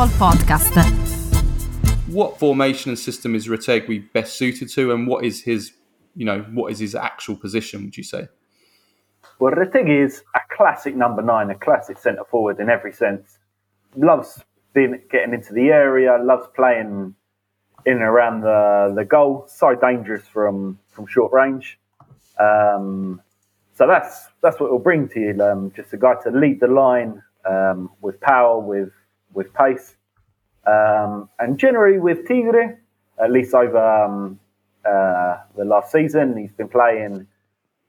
Football Podcast. What formation and system is Retegui best suited to, and what is his, you know, what is his actual position? Would you say? Well, Retegui is a classic number nine, a classic centre forward in every sense. Loves being getting into the area, loves playing in and around the the goal. So dangerous from from short range. Um, so that's that's what it'll bring to you. Um, just a guy to lead the line um, with power, with with pace, um, and generally with Tigre, at least over um, uh, the last season, he's been playing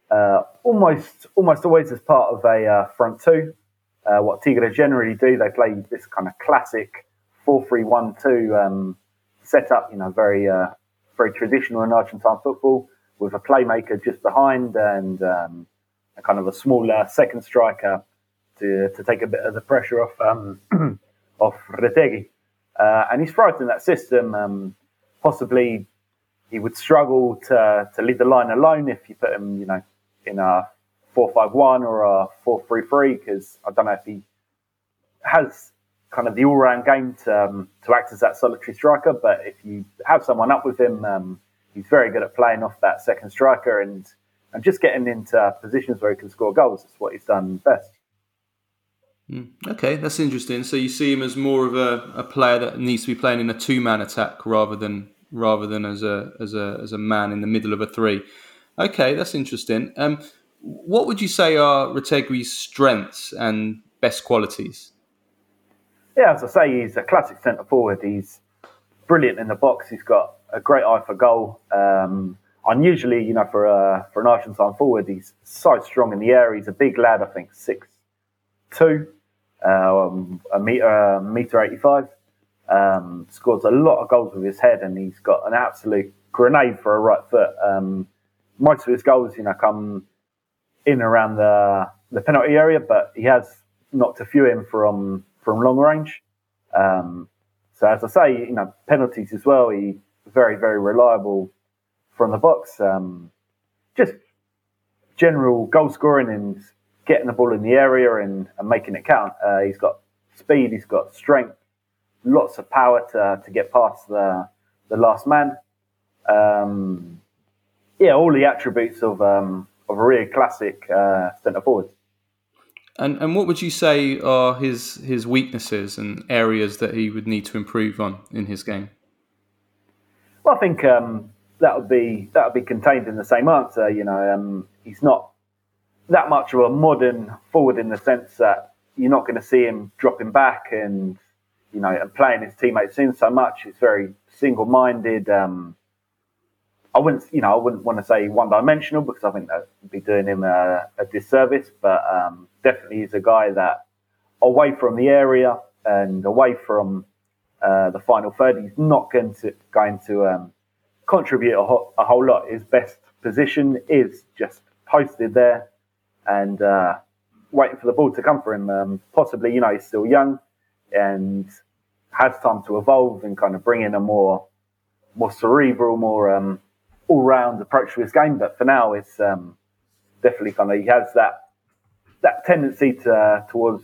uh, almost almost always as part of a uh, front two. Uh, what Tigre generally do, they play this kind of classic four-three-one-two um, setup. You know, very uh, very traditional in Argentine football with a playmaker just behind and um, a kind of a smaller second striker to, to take a bit of the pressure off off Retegui. Uh, and he's thrived in that system. Um, possibly he would struggle to, to lead the line alone if you put him, you know, in a four-five-one or a four-three-three. because I don't know if he has kind of the all-round game to, um, to act as that solitary striker. But if you have someone up with him, um, he's very good at playing off that second striker and and just getting into positions where he can score goals. That's what he's done best. Mm, okay, that's interesting. So you see him as more of a, a player that needs to be playing in a two man attack rather than rather than as a as a as a man in the middle of a three. Okay, that's interesting. Um, what would you say are Retegui's strengths and best qualities? Yeah, as I say, he's a classic centre forward. He's brilliant in the box. He's got a great eye for goal. Um, unusually, you know, for a, for an Argentine forward, he's so strong in the air. He's a big lad, I think six two, um, a meter meter eighty five. Um, scores a lot of goals with his head, and he's got an absolute grenade for a right foot. Um, most of his goals, you know, come in around the the penalty area, but he has knocked a few in from from long range. Um, so as I say, you know, penalties as well. He very very reliable from the box. Um, just general goal scoring and getting the ball in the area and, and making it count. Uh, he's got speed, he's got strength, lots of power to, to get past the, the last man. Um, yeah, all the attributes of, um, of a real classic uh, centre forward. And, and what would you say are his his weaknesses and areas that he would need to improve on in his game? Well, I think um, that would be that would be contained in the same answer. You know, um, he's not that much of a modern forward in the sense that you're not going to see him dropping back and you know and playing his teammates in so much. He's very single-minded. Um, I wouldn't, you know, I wouldn't want to say one-dimensional because I think that would be doing him a, a disservice. But um, definitely, he's a guy that away from the area and away from uh, the final third, he's not going to going to um, contribute a, ho- a, whole lot. His best position is just posted there and uh, waiting for the ball to come for him. Um, possibly, you know, he's still young and has time to evolve and kind of bring in a more more cerebral, more um, all round approach to his game. But for now, it's um, definitely kind of he has that that tendency to, uh, towards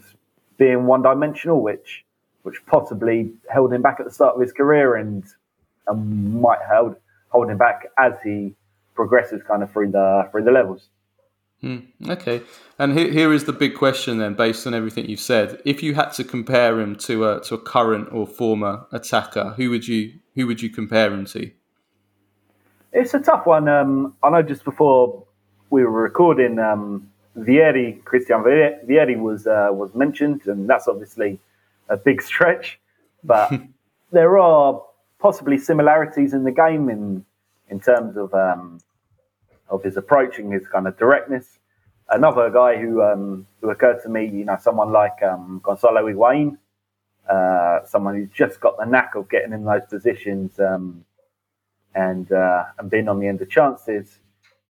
being one dimensional, which which possibly held him back at the start of his career and and might hold hold him back as he progresses kind of through the through the levels. Mm, okay, and here, here is the big question then, based on everything you've said. If you had to compare him to a to a current or former attacker, who would you who would you compare him to? It's a tough one. Um, I know just before we were recording, um, Vieri, Christian Vieri was uh, was mentioned, and that's obviously a big stretch, but there are possibly similarities in the game in in terms of um, of his approaching, his kind of directness. Another guy who um, who occurred to me, you know, someone like um, Gonzalo Higuain, uh, someone who's just got the knack of getting in those positions um, and uh, and being on the end of chances.